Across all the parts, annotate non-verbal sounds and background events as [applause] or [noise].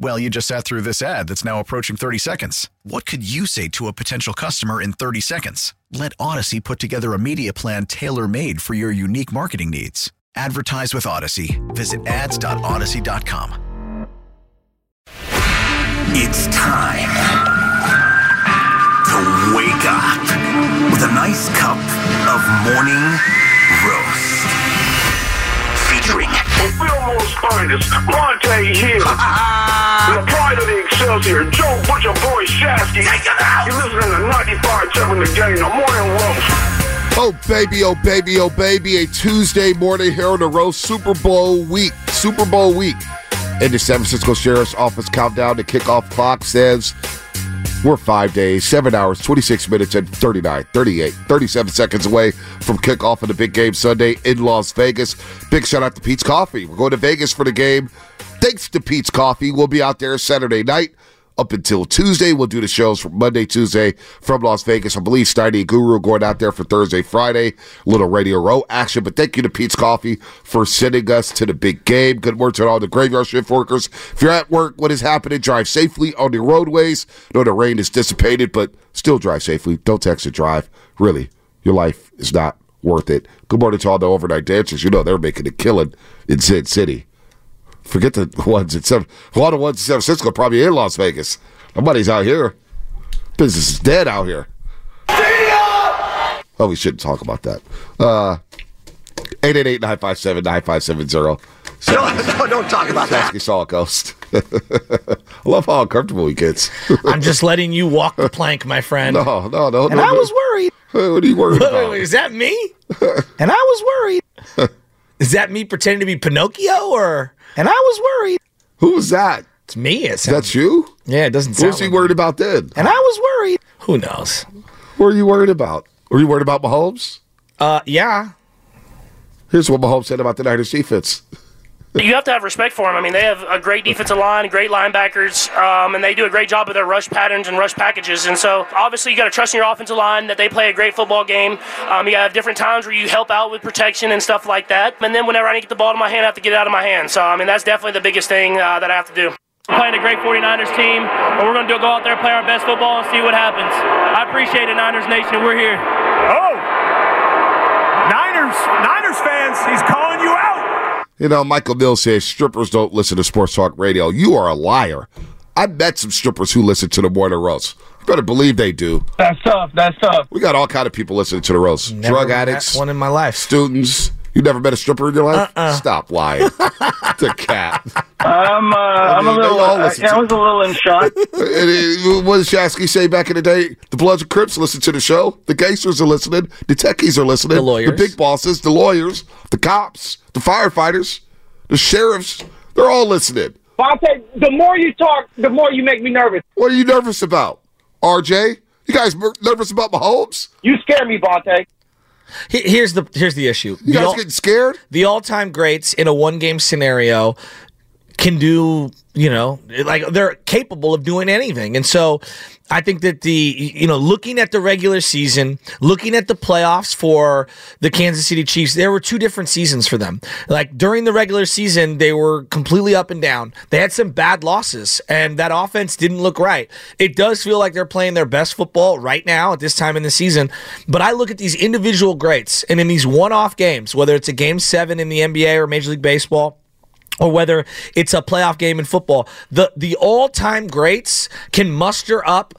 Well, you just sat through this ad that's now approaching 30 seconds. What could you say to a potential customer in 30 seconds? Let Audacy put together a media plan tailor made for your unique marketing needs. Advertise with Audacy. Visit ads.audacy.com. It's time to wake up with a nice cup of morning roast. Featuring Fillmore's finest, Bonta Hill. [laughs] the pride of the Excelsior, Joe Butcher Boy Shasky. You're listening to 95.7 The Game, the morning roast. Oh baby, oh baby, oh baby! A Tuesday morning here on the roast Super Bowl week, Super Bowl week, and the San Francisco Sheriff's Office countdown to kickoff clock says we're five days, seven hours, 26 minutes, and 39, 38, 37 seconds away from kickoff of the big game Sunday in Las Vegas. Big shout out to Peet's Coffee. We're going to Vegas for the game. Thanks to Peet's Coffee, we'll be out there Saturday night up until Tuesday. We'll do the shows from Monday, Tuesday from Las Vegas. I believe Steiny Guru going out there for Thursday, Friday. Little Radio Row action. But thank you to Peet's Coffee for sending us to the big game. Good work to all the graveyard shift workers. If you're at work, what is happening? Drive safely on the roadways. know the rain is dissipated, but still drive safely. Don't text and drive. Really, your life is not worth it. Good morning to all the overnight dancers. You know they're making a killing in Sin City. Forget the ones in San a lot of ones in San Francisco probably in Las Vegas. Nobody's out here. Business is dead out here. Oh, we shouldn't talk about that. Uh 888-957-9570. [laughs] No, no, don't talk about that. Shasky saw a ghost. [laughs] I love how uncomfortable he gets. [laughs] I'm just letting you walk the plank, my friend. no, no, no. And no, I no. was worried. What are you worried Wait, wait, about? wait, is that me? and I was worried. Is that me pretending to be Pinocchio or? And I was worried. Who was that? It's me. It That's you? yeah, it doesn't What sound. was he like worried me. about then? And I was worried. Who knows? What were you worried about? Were you worried about Mahomes? Uh, yeah. Here's what Mahomes said about the Niners defense. You have to have respect for them. I mean, they have a great defensive line, great linebackers, um, and they do a great job with their rush patterns and rush packages. And so, obviously, you got to trust in your offensive line that they play a great football game. Um, you have different times where you help out with protection and stuff like that. And then, whenever I need to get the ball to my hand, I have to get it out of my hand. So, I mean, that's definitely the biggest thing uh, that I have to do. We're playing a great 49ers team, and we're going to go out there, play our best football, and see what happens. I appreciate it, Niners Nation. We're here. Oh! Niners, Niners fans, he's calling you out. You know, Michael Mills says strippers don't listen to sports talk radio. You are a liar. I met some strippers who listen to the morning roast. You better believe they do. That's tough. That's tough. We got all kind of people listening to the roast. Never Drug addicts, One in my life. students. You never met a stripper in your life? Stop lying. the cat. I'm, uh, I'm mean, they all listen to- a little in shock. [laughs] What did Shasky say back in the day? The Bloods and Crips listen to the show. The gangsters are listening. The techies are listening. The lawyers. The big bosses, the lawyers, the cops, the firefighters, the sheriffs. They're all listening. Bonta, the more you talk, the more you make me nervous. What are you nervous about? RJ? You guys mer- nervous about Mahomes? You scare me, Bonta. He- Here's the here's the issue. You The guys all- getting scared? the all-time greats in a one-game scenario can do, you know, like they're capable of doing anything. And so I think that the, you know, looking at the regular season, looking at the playoffs for the Kansas City Chiefs, there were two different seasons for them. Like during the regular season, they were completely up and down. They had some bad losses, and that offense didn't look right. It does feel like they're playing their best football right now at this time in the season. But I look at these individual greats, and in these one off games, whether it's a game seven in the NBA or Major League Baseball, or whether it's a playoff game in football, the the all time greats can muster up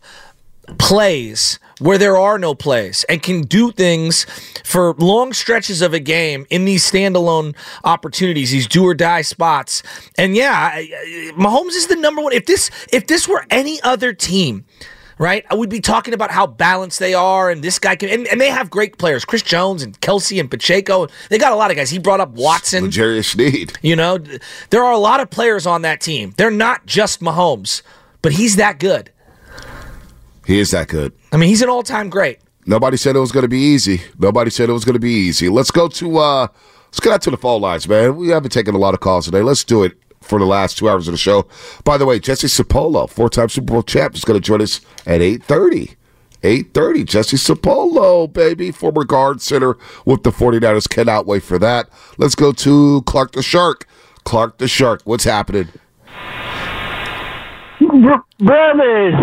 plays where there are no plays and can do things for long stretches of a game in these standalone opportunities, these do or die spots. And yeah, Mahomes is the number one. If this if this were any other team, right, I would be talking about how balanced they are and this guy can and, and they have great players, Chris Jones and Kelce and Pacheco. They got a lot of guys. He brought up Watson. Jarius Sneed. You know, there are a lot of players on that team. They're not just Mahomes, but he's that good. He is that good. I mean, he's an all-time great. Nobody said it was going to be easy. Nobody said it was going to be easy. Let's go to uh let's get out to the phone lines, man. We haven't taken a lot of calls today. Let's do it for the last two hours of the show. By the way, Jesse Sapolu, four-time Super Bowl champ, is going to join us at eight thirty. 8.30, Jesse Sapolu, baby, former guard center with the 49ers. Cannot wait for that. Let's go to Clark the Shark. Clark the Shark, what's happening? Br- brothers,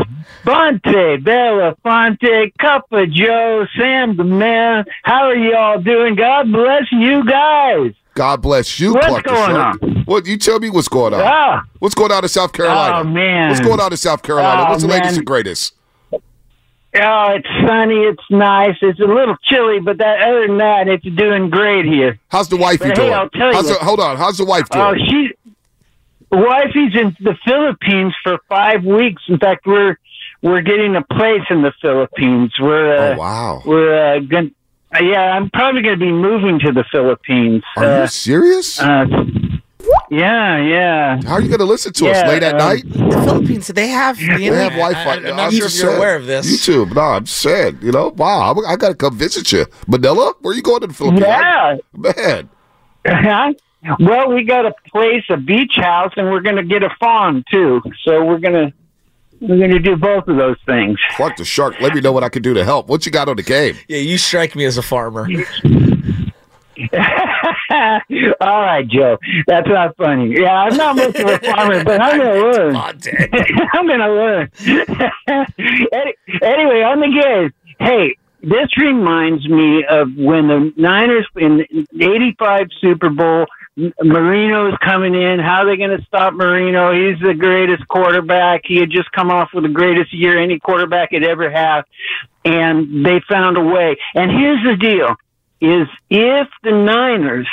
Bonta, Belafonte, Cup of Joe, Sam the Man. How are y'all doing? God bless you guys. God bless you, What's Clark the going Shark. What you tell me what's going on? Ah. What's going on in South Carolina? Oh, man. What's going on in South Carolina? Oh, what's the latest and greatest? Oh, it's sunny. It's nice. It's a little chilly, but that other than that, it's doing great here. How's the wifey But, doing? Hey, I'll tell How's you. the, hold on. How's the wife doing? Oh, she, wifey's in the Philippines for five weeks. In fact, we're we're getting a place in the Philippines. We're uh, oh wow. we're uh, going. Uh, yeah, I'm probably going to be moving to the Philippines. Are uh, you serious? Uh, yeah, yeah. How are you going to listen to us late at um, night? The Philippines, they have the They have. Wi-Fi. I, am not I'm sure if you're saying. aware of this. YouTube. No, I'm sad. You know, wow. I, I got to come visit you. Manila? Where you going to the Philippines? Yeah. Man. Huh? well, we got a place, a beach house, and we're going to get a farm too. So we're going to we're going to do both of those things. Clark the Shark, let me know what I can do to help. What you got on the game? Yeah, you strike me as a farmer. [laughs] [laughs] All right, Joe. That's not funny. Yeah, I'm not much of a farmer, but I'm to [laughs] learn. [laughs] I'm to learn. Anyway, on the game. Hey, this reminds me of when the Niners in 85 Super Bowl, Marino's coming in. How are they going to stop Marino? He's the greatest quarterback. He had just come off with the greatest year any quarterback had ever had. And they found a way. And here's the deal is if the Niners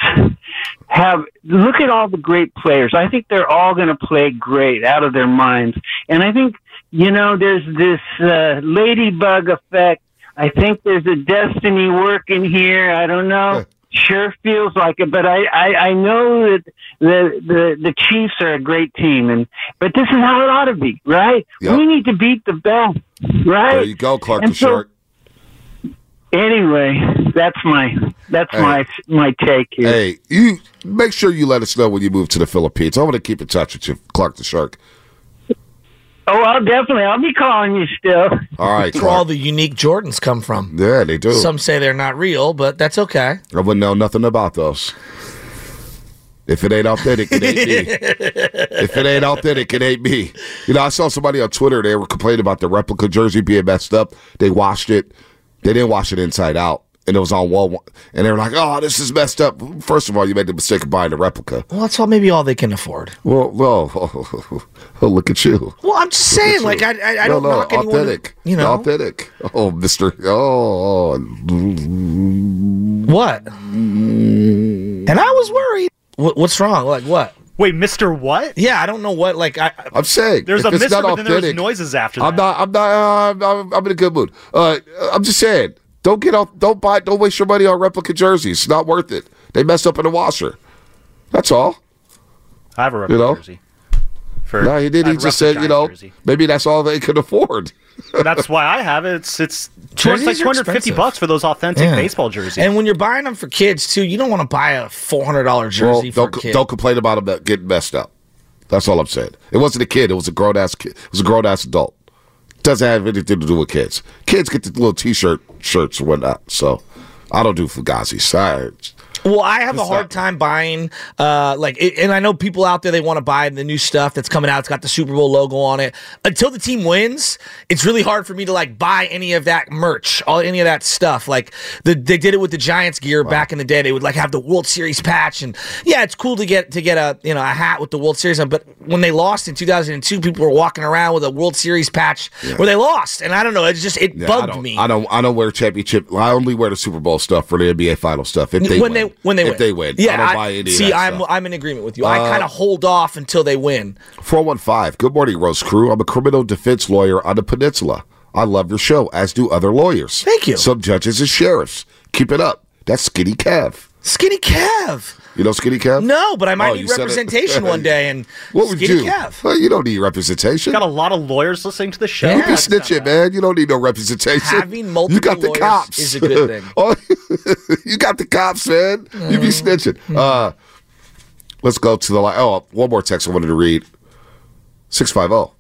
have look at all the great players. I think they're all going to play great out of their minds. And I think you know there's this uh, ladybug effect. I think there's a destiny working here. I don't know. Sure feels like it, but I, I, I know that the, the the Chiefs are a great team, and but this is how it ought to be, right? Yep. We need to beat the best, right? There you go, Clark And the so- Shark. Anyway, that's my that's Hey. my my take here. Hey, you make sure you let us know when you move to the Philippines. I want to keep in touch with you, Clark the Shark. Oh, I'll definitely. I'll be calling you still. All right, That's where all the unique Jordans come from. Yeah, they do. Some say they're not real, but that's okay. I wouldn't know nothing about those. If it ain't authentic, it ain't me. [laughs] if it ain't authentic, it ain't me. You know, I saw somebody on Twitter, they were complaining about the replica jersey being messed up. They washed it. They didn't wash it inside out. And it was on wall. And they were like, oh, this is messed up. First of all, you made the mistake of buying a replica. Well, that's all maybe all they can afford. Well, well, [laughs] look at you. Well, I'm just Look saying, like I, I, I no, don't no, knock anyone. authentic. You know authentic. Oh, Mister. Oh, what? And I was worried. What, what's wrong? Like what? Wait, Mister What? Yeah, I don't know what. Like I, I'm saying There's if a Mister, not but then there's authentic- noises after that. I'm not. I'm not. Uh, I'm, I'm, I'm in a good mood. Uh, I'm just saying. Don't get off. Don't buy. Don't waste your money on replica jerseys. It's not worth it. They messed up in the washer. That's all. I have a replica You know? jersey. For, no, he did. I He just said, you know, jersey. maybe that's all they could afford. [laughs] That's why I have it. It's it's, it's Jerseys like 250 expensive. bucks for those authentic Yeah. baseball jerseys. And when you're buying them for kids too, you don't want to buy a four hundred dollar Well, jersey for a don't kid. don't complain about them getting messed up. That's all I'm saying. It wasn't a kid. It was a grown ass kid. It was a grown ass adult. Doesn't have anything to do with kids. Kids get the little t-shirt shirts and whatnot. So I don't do fugazis. I, Well, I have a hard time buying, uh, like, it, and I know people out there they want to buy the new stuff that's coming out. It's got the Super Bowl logo on it. Until the team wins, it's really hard for me to like buy any of that merch, all any of that stuff. Like, the, they did it with the Giants gear back in the day. They would like have the World Series patch, and yeah, it's cool to get to get a you know a hat with the World Series on. But when they lost in 2002, people were walking around with a World Series patch where they lost, and I don't know. It's just it Yeah, bugged don't, me. I don't. I don't wear championship. I only wear the Super Bowl stuff for the NBA final stuff. If they when win. they when they if win. they win, yeah. I don't buy any. of see, I'm stuff. I'm in agreement with you. I Uh, kind of hold off until they win. 415. Good morning, Roast Crew. I'm a criminal defense lawyer on the peninsula. I love your show, as do other lawyers. Thank you. Some judges and sheriffs. Keep it up. That's Skinny Kev. Skinny Kev. You know Skinny Kev? No, but I might Oh, need you said it. representation one day. And [laughs] What would Skinny you? Kev. Well, you don't need representation. Got a lot of lawyers listening to the show. You be snitching, man. You don't need no representation. Having multiple you got the lawyers cops. is a good [laughs] thing. oh, [laughs] you got the cops, man. You be snitching. Uh, let's go to the line. Oh, one more text I wanted to read. Six five zero.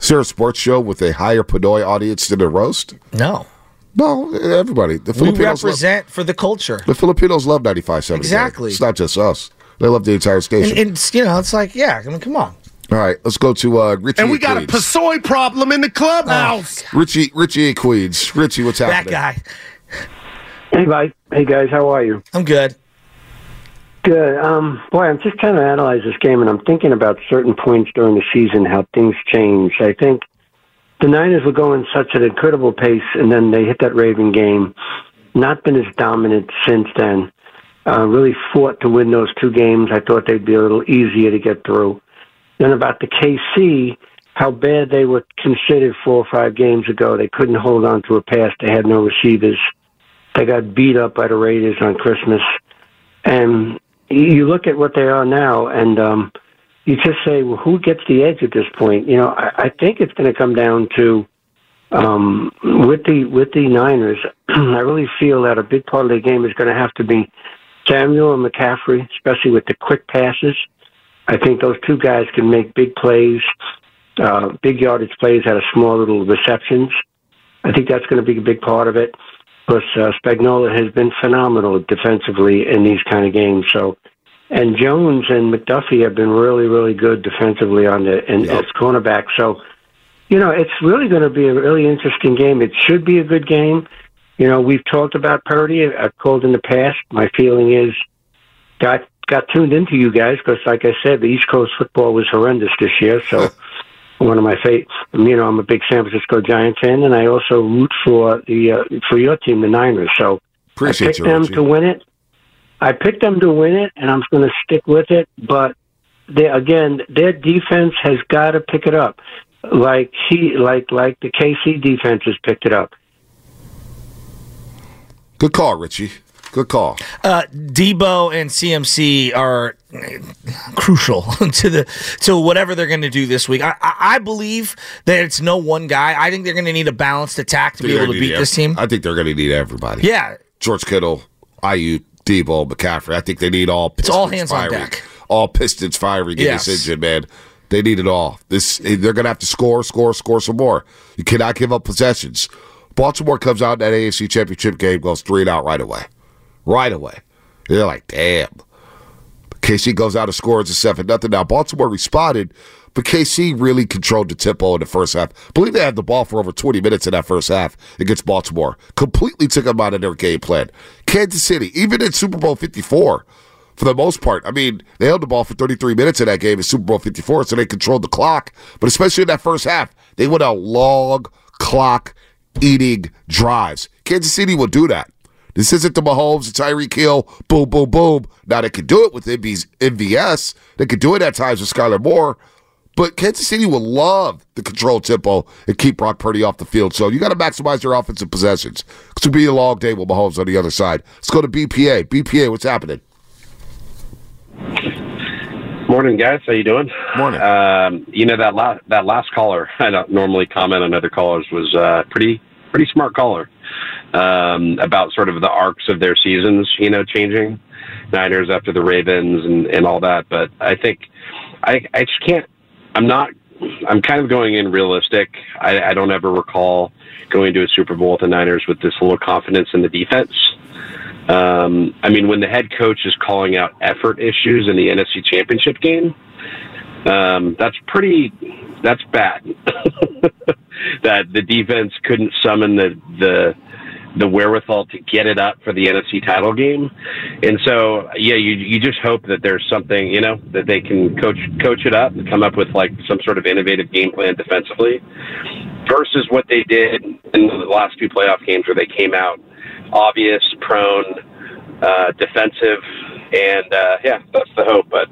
Is there a sports show with a higher Pinoy audience than a roast? No. No, everybody. The We Filipinos love, represent for the culture. the Filipinos love 95.7. Exactly. It's not just us. They love the entire station. And, and you know, it's like, yeah, I mean, come on. All right, let's go to uh, Richie And we in got a Queens. Pasoy problem in the clubhouse. Richie, Richie in Queens. Richie, what's happening? That guy. Hey, guys. Hey, guys. How are you? I'm good. Good. Um, boy, I'm just trying to analyze this game, and I'm thinking about certain points during the season, how things change. I think the Niners were going such an incredible pace, and then they hit that Raven game. Not been as dominant since then. Uh, really fought to win those two games. I thought they'd be a little easier to get through. Then about the KC, how bad they were considered four or five games ago. They couldn't hold on to a pass. They had no receivers. They got beat up by the Raiders on Christmas. And you look at what they are now, and um, you just say, well, who gets the edge at this point? You know, I, I think it's going to come down to um, with the with the Niners. [clears throat] I really feel that a big part of the game is going to have to be Samuel and McCaffrey, especially with the quick passes. I think those two guys can make big plays, uh, big yardage plays out of small little receptions. I think that's going to be a big part of it. Plus, uh, Spagnuolo has been phenomenal defensively in these kind of games. So, and Jones and McDuffie have been really, really good defensively on the and as cornerback. So, you know, it's really going to be a really interesting game. It should be a good game. You know, we've talked about Purdy. I've called in the past. My feeling is got got tuned into you guys because, like I said, the East Coast football was horrendous this year. So, one of my favorite. You know, I'm a big San Francisco Giant fan, and I also root for the uh, for your team, the Niners. So, Appreciate I picked you, them Richie. to win it. I picked them to win it, and I'm going to stick with it. But they, again, their defense has got to pick it up, like he, like like the KC defense has picked it up. Good call, Richie. Good call. Uh, Debo and CMC are crucial [laughs] to the to whatever they're going to do this week. I, I, I believe that it's no one guy. I think they're going to need a balanced attack to be able to gonna need beat this team. I think they're going to need everybody. Yeah, George Kittle, Aiyuk, Debo, McCaffrey. I think they need all. It's all Pistons hands on deck. All Pistons firing in Yes. this engine, man. They need it all. This they're going to have to score, score, score some more. You cannot give up possessions. Baltimore comes out in that AFC Championship game, goes three and out right away, right away. They're like, damn. KC goes out and scores a seven nothing. Now Baltimore responded, but KC really controlled the tempo in the first half. I believe they had the ball for over 20 minutes in that first half against Baltimore. Completely took them out of their game plan. Kansas City, even in Super Bowl 54, for the most part, I mean, they held the ball for 33 minutes in that game in Super Bowl 54, so they controlled the clock. But especially in that first half, they went out long clock eating drives. Kansas City will do that. This isn't the Mahomes, the Tyreek Hill, boom, boom, boom. Now they can do it with MVS. They can do it at times with Skyy Moore. But Kansas City will love the control tempo and keep Brock Purdy off the field. So you got to maximize your offensive possessions. It's going to be a long day with Mahomes on the other side. Let's go to BPA. BPA, what's happening? Morning, guys. How you doing? Morning. Um, you know that last that last caller. [laughs] I don't normally comment on other callers. Was uh, pretty pretty smart caller um, about sort of the arcs of their seasons. You know, changing Niners after the Ravens and and all that. But I think I I just can't. I'm not. I'm kind of going in realistic. I, I don't ever recall going to a Super Bowl with the Niners with this little confidence in the defense. Um, I mean, when the head coach is calling out effort issues in the NFC Championship game, um, that's pretty. That's bad. [laughs] that the defense couldn't summon the the the wherewithal to get it up for the NFC title game. And so, yeah, you you just hope that there's something, you know, that they can coach coach it up and come up with like some sort of innovative game plan defensively versus what they did in the last two playoff games where they came out obvious, prone, uh, defensive, and uh, yeah, that's the hope. But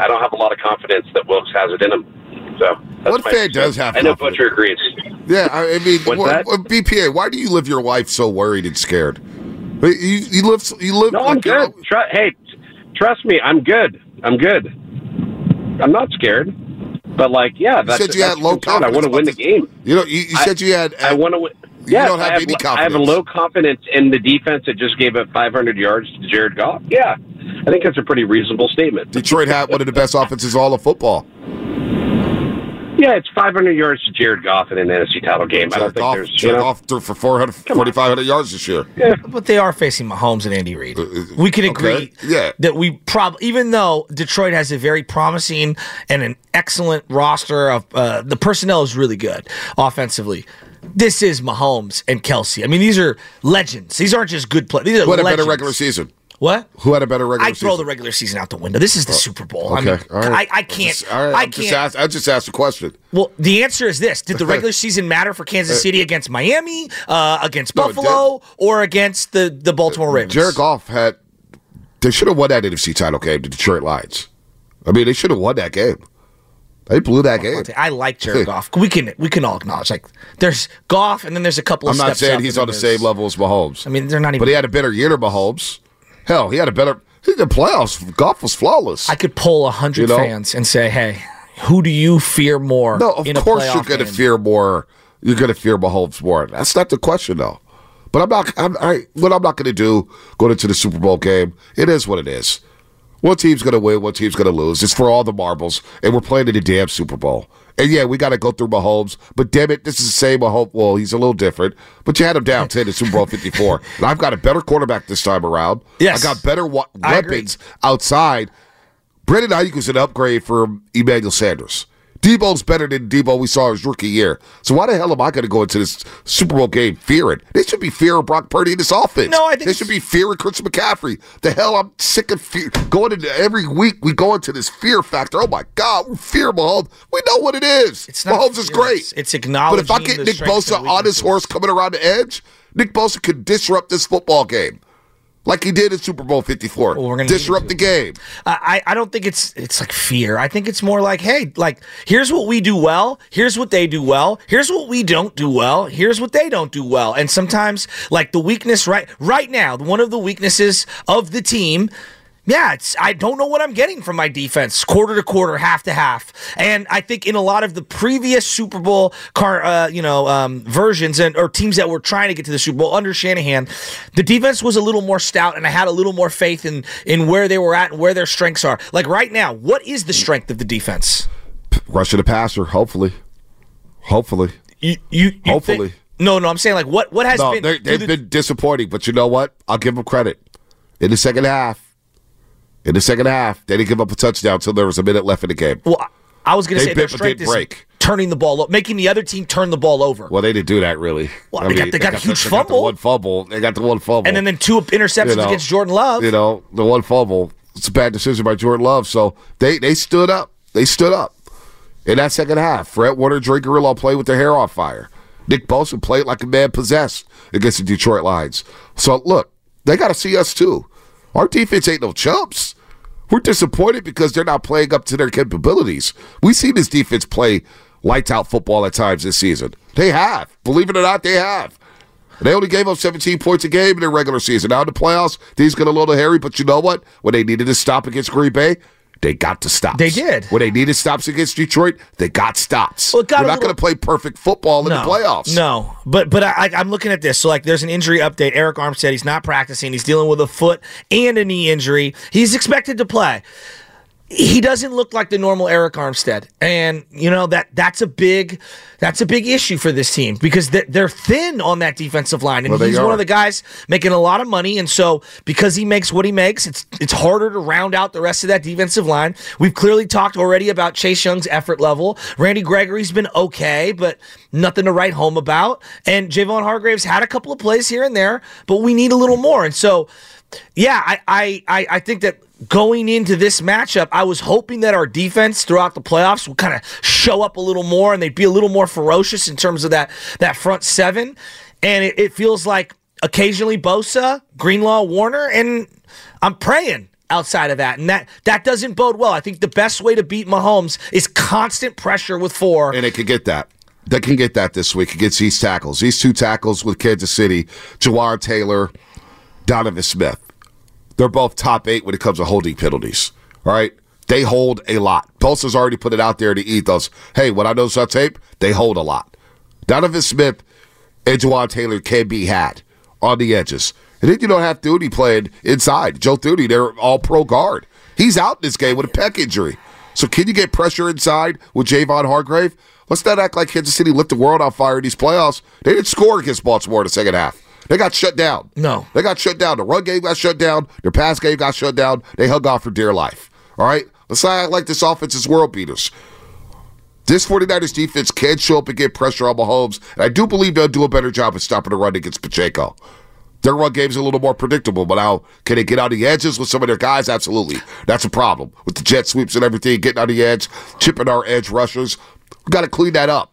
I don't have a lot of confidence that Wilks has it in him. So What fan does have I know? Butcher agrees. Yeah, I mean, What's what- that? BPA. Why do you live your life so worried and scared? You, you live. You live. No, I'm like you're- good. Hey, trust me, I'm good. I'm good. I'm not scared. But like, yeah, You that's, said you had low concern. I want to win the game. You know, you, you I- said you had. I uh, want to win. You Yeah, don't have I have, any I have a confidence. low confidence in the defense that just gave up 500 yards to Jared Goff. Yeah, I think that's a pretty reasonable statement. Detroit had one of the best offenses all of football. Yeah, it's 500 yards to Jared Goff in an NFC title game. I don't think Goff, there's, you Jared know, Goff threw for 400, 4,500 yards this year. But they are facing Mahomes and Andy Reid. We can agree okay, yeah. that we probably, even though Detroit has a very promising and an excellent roster of uh, the personnel is really good offensively. This is Mahomes and Kelce. I mean, these are legends. These aren't just good players. These are Who had a better regular season? What? Who had a better regular season? I throw season? the regular season out the window. This is the Super Bowl. I Okay, mean, all right. I, I can't. Just- right, I I'm just can't. ask- I just asked a question. Well, the answer is this: Did the [laughs] regular season matter for Kansas City against Miami, uh, against No, Buffalo, or against the the Baltimore Ravens? Jared Goff had. They should have won that NFC title game, the Detroit Lions. I mean, they should have won that game. They blew that game. I like Jared [laughs] Goff. We can we can all acknowledge like there's Goff, and then there's a couple. Of. I'm not saying he's on the same level as Mahomes. I mean, they're not even. But he had a better year than Mahomes. Hell, he had a better. The playoffs, Goff was flawless. I could pull a hundred You know? fans and say, "Hey, who do you fear more?" No, of in a course you're going to fear more. You're going to fear Mahomes more. That's not the question, though. But I'm not. I'm, I, what I'm not going to do going into the Super Bowl game. It is what it is. One team's going to win. One team's going to lose. It's for all the marbles, and we're playing in the damn Super Bowl. And yeah, we got to go through Mahomes. But damn it, this is the same Mahomes. Well, he's a little different. But you had him down ten in Super Bowl 54, and [laughs] I've got a better quarterback this time around. Yes. I got better wa- I agree. weapons outside. Brandon Aiyuk is an upgrade from Emmanuel Sanders. Debo's better than Debo we saw his rookie year. So why the hell am I going to go into this Super Bowl game fearing? They should be fearing Brock Purdy in this offense. No, I think they should be fearing Christian McCaffrey. The hell, I'm sick of fear. Going into every week, we go into this fear factor. Oh my God, we fear Mahomes. We know what it is. It's not Mahomes is fear, great. it's- it's But if I get Nick Bosa on his horse coming around the edge, Nick Bosa could disrupt this football game. Like he did in Super Bowl 54. we're gonna disrupt the game. I, I don't think it's it's like fear. I think it's more like, hey, like here's what we do well. Here's what they do well. Here's what we don't do well. Here's what they don't do well. And sometimes, like the weakness right right now, one of the weaknesses of the team. Yeah, it's I don't know what I'm getting from my defense, quarter to quarter, half to half, and I think in a lot of the previous Super Bowl car, uh, you know, um, versions and or teams that were trying to get to the Super Bowl under Shanahan, the defense was a little more stout, and I had a little more faith in in where they were at and where their strengths are. Like right now, what is the strength of the defense? Rushing the passer, hopefully. Hopefully. You, you, you Hopefully. think- no, no, I'm saying like what what has no, been they've the- been disappointing, but you know what? I'll give them credit. In the second half, in the second half, they didn't give up a touchdown until there was a minute left in the game. Well, I was going to say their strength is break. turning the ball, o- making the other team turn the ball over. Well, they didn't do that really. Well, they got- they got a the- huge they got the fumble. one fumble. They got the one fumble. And then, then two interceptions You know, against Jordan Love. You know, the one fumble. It's a bad decision by Jordan Love. So they they stood up. They stood up in that second half. Fred Warner, Dre Greenlaw played with their hair on fire. Nick Bosa played like a man possessed against the Detroit Lions. So look, they got to see us too. Our defense ain't no chumps. We're disappointed because they're not playing up to their capabilities. We've seen this defense play lights out football at times this season. They have. Believe it or not, they have. They only gave up 17 points a game in their regular season. Now in the playoffs, these get a little hairy, but you know what? When they needed to stop against Green Bay, they got to stop. They did. When they needed stops against Detroit, they got stops. Well, got We're not little- going to play perfect football in the playoffs. No, but but I, I'm looking at this. So like, there's an injury update. Arik Armstead, he's not practicing. He's dealing with a foot and a knee injury. He's expected to play. He doesn't look like the normal Arik Armstead, and you know that that's a big that's a big issue for this team because they're, thin on that defensive line, and Well, he's one of the guys making a lot of money, and so because he makes what he makes, it's it's harder to round out the rest of that defensive line. We've clearly talked already about Chase Young's effort level. Randy Gregory's been okay, but nothing to write home about, and Javon Hargraves had a couple of plays here and there, but we need a little more, and so yeah, I I I, I think that going into this matchup, I was hoping that our defense throughout the playoffs would kind of show up a little more and they'd be a little more ferocious in terms of that that front seven. And it, it feels like occasionally Bosa, Greenlaw, Warner, and I'm praying outside of that. And that that doesn't bode well. I think the best way to beat Mahomes is constant pressure with four. And it could get that. They can get that this week against these tackles. These two tackles with Kansas City, Jawaan Taylor, Donovan Smith. They're both top eight when it comes to holding penalties. All right? They hold a lot. Bosa's already put it out there to ethos. Hey, when I know on tape, they hold a lot. Donovan Smith and Jawaan Taylor can be had on the edges. And then you don't have Thuney playing inside. Joe Thuney, they're all pro guard. He's out this game with a pec injury. So can you get pressure inside with Javon Hargrave? Let's not act like Kansas City lit the world on fire in these playoffs. They didn't score against Baltimore in the second half. They got shut down. No. They got shut down. The run game got shut down. Their pass game got shut down. They hung on for dear life. All right? Let's not act like this offense is world beaters. This 49ers defense can show up and get pressure on Mahomes, and I do believe they'll do a better job of stopping the run against Pacheco. Their run game's a little more predictable, but now can they get on the edges with some of their guys? Absolutely. That's a problem. With the jet sweeps and everything, getting on the edge, chipping our edge rushers. We got to clean that up.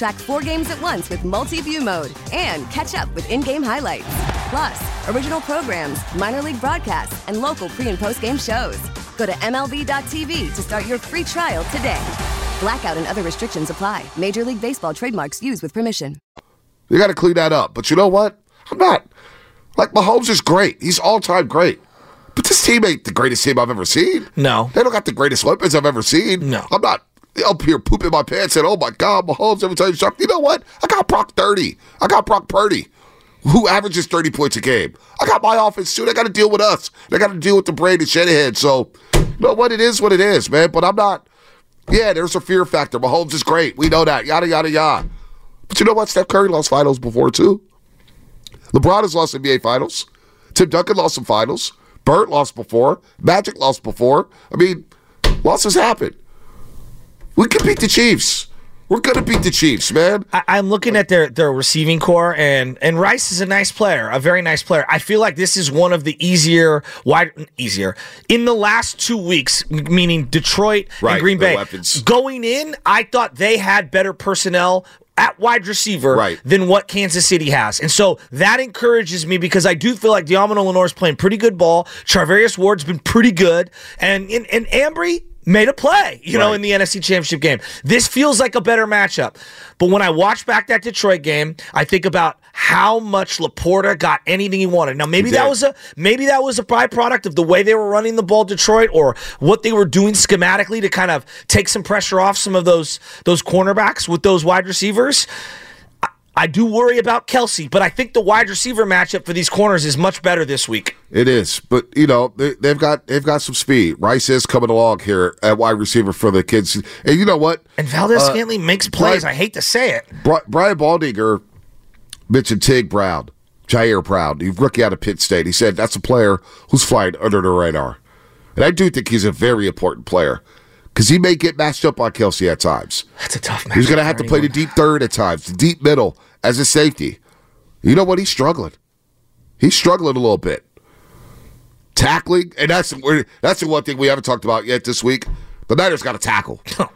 Track four games at once with multi view mode and catch up with in game highlights. Plus, original programs, minor league broadcasts, and local pre and post game shows. Go to MLB.tv to start your free trial today. Blackout and other restrictions apply. Major League Baseball trademarks used with permission. You got to clean that up. But you know what? I'm not. Like, Mahomes is great. He's all time great. But this team ain't the greatest team I've ever seen. No. They don't got the greatest weapons I've ever seen. No. I'm not up here pooping my pants and, oh my God, Mahomes every time you shot. You know what? I got Brock 30. I got Brock Purdy, who averages 30 points a game. I got my offense too. They got to deal with us. They got to deal with the Brady Shanahan. So, you know what? It is what it is, man. But I'm not. Yeah, there's a fear factor. Mahomes is great. We know that. Yada, yada, yada. But you know what? Steph Curry lost finals before, too. LeBron has lost NBA finals. Tim Duncan lost some finals. Bird lost before. Magic lost before. I mean, losses happen. We can beat the Chiefs. We're gonna beat the Chiefs, man. I, I'm looking at their their receiving core, and and Rice is a nice player, a very nice player. I feel like this is one of the easier, wide easier in the last two weeks, meaning Detroit Right, and Green Bay. weapons. Going in, I thought they had better personnel. At wide receiver Right. than what Kansas City has. And so that encourages me because I do feel like Diamond Lenoir is playing pretty good ball. Charvarius Ward's been pretty good. And and, and Ambry made a play, you know, in the NFC Championship game. This feels like a better matchup. But when I watch back that Detroit game, I think about how much LaPorta got anything he wanted. Now maybe that was a maybe that was a byproduct of the way they were running the ball Detroit or what they were doing schematically to kind of take some pressure off some of those those cornerbacks with those wide receivers. I- do worry about Kelce, but I think the wide receiver matchup for these corners is much better this week. It is, but you know they, they've got they've got some speed. Rice is coming along here at wide receiver for the kids, and you know what? And Valdes Uh, Scantling makes plays. Brian- I hate to say it. Bri- Brian Baldinger mentioned Tig Brown, Ji'Ayir Brown, the rookie out of Pitt State. He said that's a player who's flying under the radar, and I do think he's a very important player because he may get matched up on Kelce at times. That's a tough match. He's going to have to play the deep third at times, the deep middle as a safety. You know what? He's struggling. He's struggling a little bit. Tackling, and that's that's the one thing we haven't talked about yet this week. The Niners got to tackle. [laughs]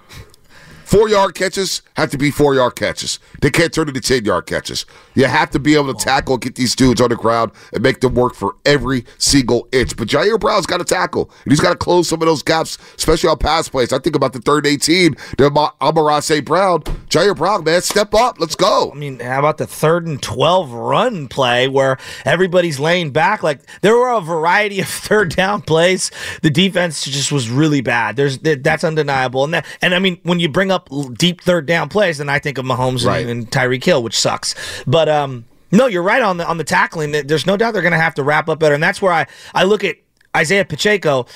Four yard catches have to be four yard catches. They can't turn into 10 yard catches. You have to be able to tackle, get these dudes on the ground, and make them work for every single inch. But Ji'Ayir Brown's got to tackle, and he's got to close some of those gaps, especially on pass plays. I think about the third 18, the Amon-Ra St. Brown. Ji'Ayir Brown, man, step up. Let's go. I mean, how about the third and 12 run play where everybody's laying back? Like, there were a variety of [laughs] third down plays. The defense just was really bad. There's That's undeniable. And, that, and I mean, when you bring up deep third down plays, then I think of Mahomes Right. and, and Tyreek Hill, which sucks. But, um, no, you're right on the on the tackling. There's no doubt they're going to have to wrap up better, and that's where I, I look at Isaiah Pacheco.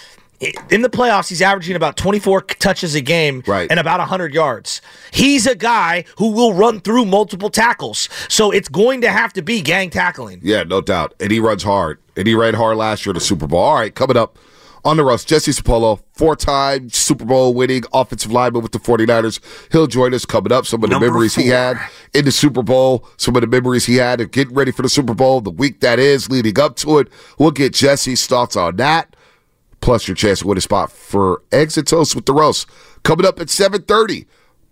In the playoffs, he's averaging about 24 touches a game Right. and about 100 yards. He's a guy who will run through multiple tackles. So it's going to have to be gang tackling. Yeah, no doubt. And he runs hard. And he ran hard last year at the Super Bowl. All right, coming up on the roast, Jesse Sapolu, four time Super Bowl winning offensive lineman with the 49ers. He'll join us coming up. Some of the Number memories he had in the Super Bowl, some of the memories he had of getting ready for the Super Bowl, the week that is leading up to it. We'll get Jesse's thoughts on that. Plus your chance to win a spot for eggs and toast with the roast. Coming up at 7.30.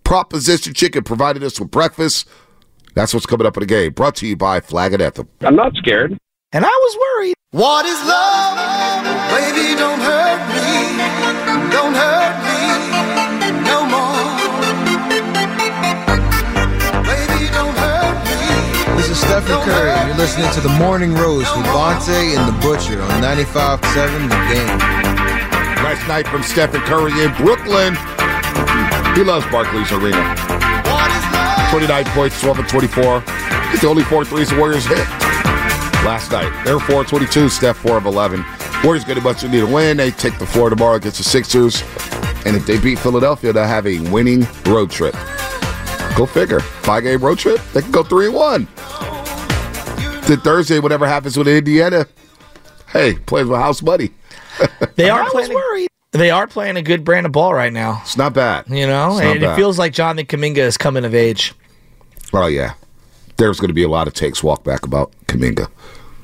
Proposition Chicken provided us with breakfast. That's what's coming up in the game. Brought to you by Flag and Anthem. I'm not scared. And I was worried. What is love? Baby, don't hurt me. Don't hurt me no more. Baby, don't hurt me. This is Stephen Curry, and you're listening to The Morning Roast with Bonta and The Butcher on 95.7 The Game. Last night from Stephen Curry in Brooklyn. He loves Barclays Arena. 29 points, 12 and 24. It's the only four threes the Warriors hit last night. They're 4 22, Steph 4 of 11. Warriors getting much need a win. They take the floor tomorrow against the Sixers. And if they beat Philadelphia, they'll have a winning road trip. Go figure. Five game road trip, they can go 3 and 1. Then Thursday, whatever happens with Indiana, hey, plays with house money. They [laughs] are playing. worried. They are playing a good brand of ball right now. It's not bad. You know, It's not and it feels like Jonathan Kuminga is coming of age. Oh yeah, there's going to be a lot of takes walk back about Kuminga.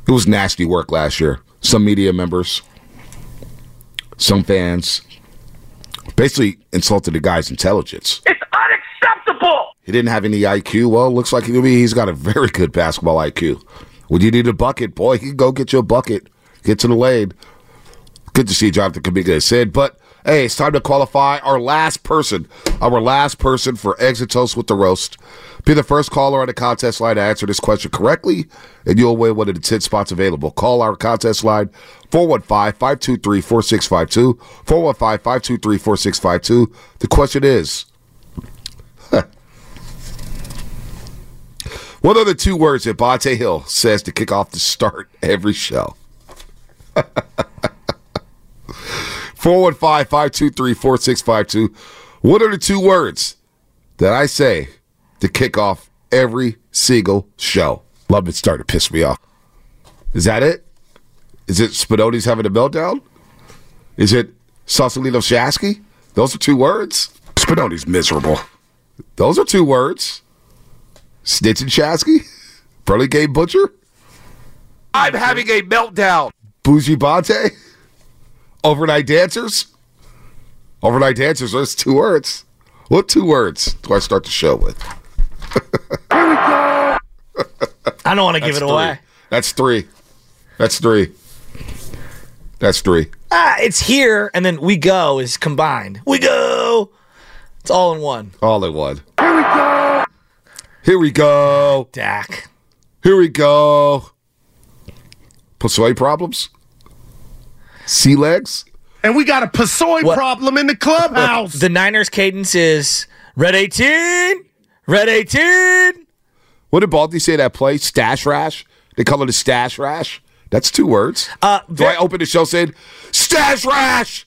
It was nasty work last year. Some media members, some fans, basically insulted the guy's intelligence. It's unacceptable. He didn't have any IQ. Well, it looks like he's got a very good basketball IQ. When you need a bucket, boy, he can go get you a bucket. Get to the lane. Good to see Jonathan Kuminga has said, but hey, it's time to qualify our last person, our last person for and Toast with the Roast. Be the first caller on the contest line to answer this question correctly, and you'll win one of the 10 spots available. Call our contest line 415 523 4652. 415 523 4652. The question is What are the two words that Bonta Hill says to kick off the start every show? [laughs] 415-523-4652. What are the two words that I say to kick off every single show? Love it starting to piss me off. Is that it? Is it Spinone's having a meltdown? Is it Sausalito Shasky? Those are two words. Spinone's miserable. Those are two words. Snitch and Shasky? Burley Game Butcher? I'm having a meltdown. Bougie Bonta? Overnight Dancers? Overnight Dancers, those two words. What two words do I start the show with? Here we go. I don't want to give it three. away. That's three. That's three. That's three. Ah, it's here, and then we go is combined. We go. It's all in one. All in one. Here we go. Here we go. Dak. Here we go. Passoy problems? Sea legs? And we got a Pasoy What? problem in the clubhouse. The Niners cadence is red 18, red 18. What did Baldy say that play? Stash rash? They call it a stash rash? That's two words. Uh, Do I open the show saying, stash rash?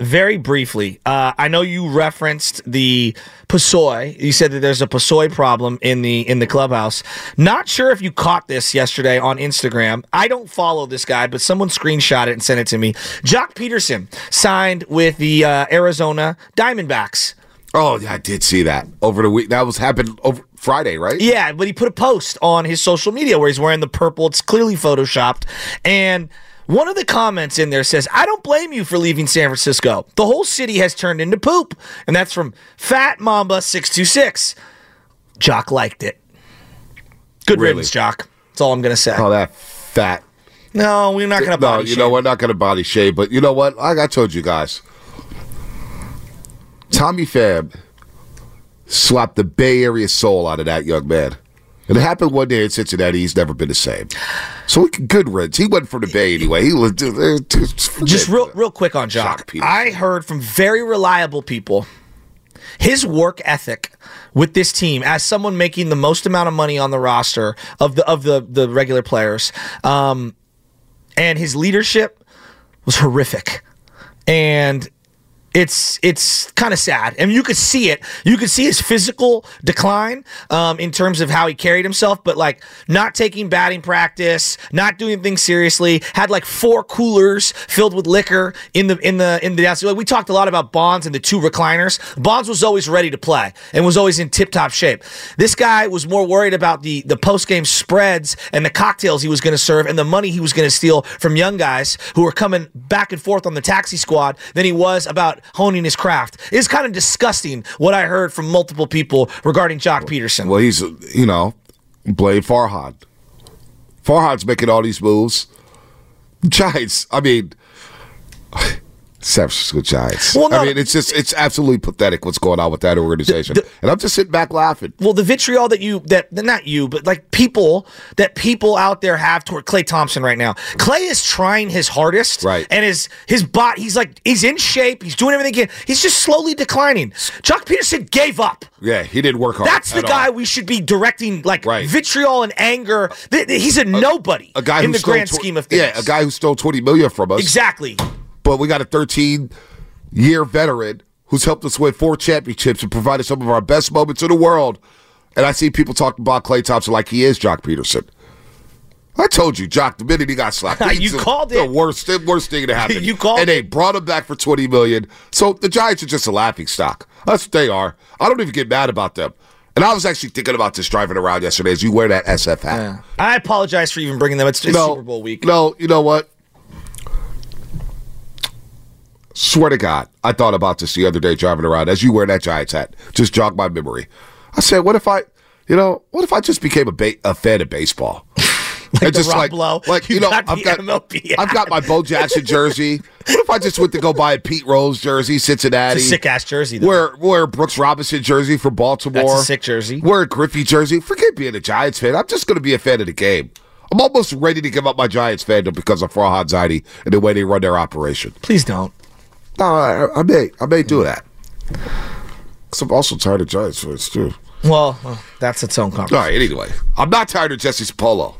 Very briefly, uh, I know you referenced the Pasoy. You said that there's a Pasoy problem in the in the clubhouse. Not sure if you caught this yesterday on Instagram. I don't follow this guy, but someone screenshot it and sent it to me. Joc Pederson signed with the uh, Arizona Diamondbacks. Oh, yeah, I did see that over the week. That was happened over Friday, right? Yeah, but he put a post on his social media where he's wearing the purple. It's clearly photoshopped. And one of the comments in there says, I don't blame you for leaving San Francisco. The whole city has turned into poop. And that's from Fat Mamba626. Joc liked it. Good Really? riddance, Joc. That's all I'm going to say. Oh, that fat. No, we're not going to No, body you shame. know, we're not going to body shame, but you know what? Like I told you guys, Tommy Pham slapped the Bay Area soul out of that young man. And it happened one day in Cincinnati. He's never been the same. So good riddance. He went from the Bay anyway. He was Just real, real quick on Joc. I heard from very reliable people his work ethic with this team as someone making the most amount of money on the roster of the of the the regular players, um, and his leadership was horrific, and. It's it's kind of sad, and you could see it. You could see his physical decline um, in terms of how he carried himself, but like not taking batting practice, not doing things seriously. Had like four coolers filled with liquor in the in the in the. Like we talked a lot about Bonds and the two recliners. Bonds was always ready to play and was always in tip top shape. This guy was more worried about the the post game spreads and the cocktails he was going to serve and the money he was going to steal from young guys who were coming back and forth on the taxi squad than he was about honing his craft. It's kind of disgusting what I heard from multiple people regarding Joc Pederson. Well, he's, you know, blame Farhan. Farhan's making all these moves. [laughs] Giants, I mean, San Francisco Giants. Well, no. I mean, it's just, it's absolutely pathetic what's going on with that organization. and I'm just sitting back laughing. Well, the vitriol that you that not you, but like people that people out there have toward Klay Thompson right now. Klay is trying his hardest, Right. And his his bot, he's like he's in shape. He's doing everything he can. He's just slowly declining. Joc Pederson gave up. Yeah, he didn't work hard. That's the guy all. we should be directing like right. vitriol and anger. He's a, nobody A guy in the grand tw- scheme of things. Yeah, a guy who stole 20 million from us. Exactly. But we got a 13 year veteran who's helped us win four championships and provided some of our best moments in the world. And I see people talking about Klay Thompson like he is Joc Pederson. I told you, Joc, the minute he got slapped, [laughs] You he's the- called the it. worst, the worst thing to happen. [laughs] You called and they brought him back for twenty million. So the Giants are just a laughing stock. That's what they are. I don't even get mad about them. And I was actually thinking about this driving around yesterday as you wear that SF hat. I apologize for even bringing them. It's, it's No, Super Bowl week. No, you know what? Swear to God, I thought about this the other day driving around as you wear that Giants hat. Just jog my memory. I said, what if I, you know, what if I just became a, ba- a fan of baseball? [laughs] Like And just like, Lowe. like you, You know, got the I've got, MLB I've got my Bo Jackson jersey. What if I just went to go buy a Pete Rose jersey, Cincinnati? Sick ass jersey. Though. Wear wear a Brooks Robinson jersey for Baltimore. That's a sick jersey. Wear a Griffey jersey. Forget being a Giants fan. I'm just going to be a fan of the game. I'm almost ready to give up my Giants fandom because of Farhan Zaidi and the way they run their operation. Please don't. No, I, I may, I may do that. Because I'm also tired of Giants fans too. Well, uh, that's its own conversation. All right. Anyway, I'm not tired of Jesse Sapolu.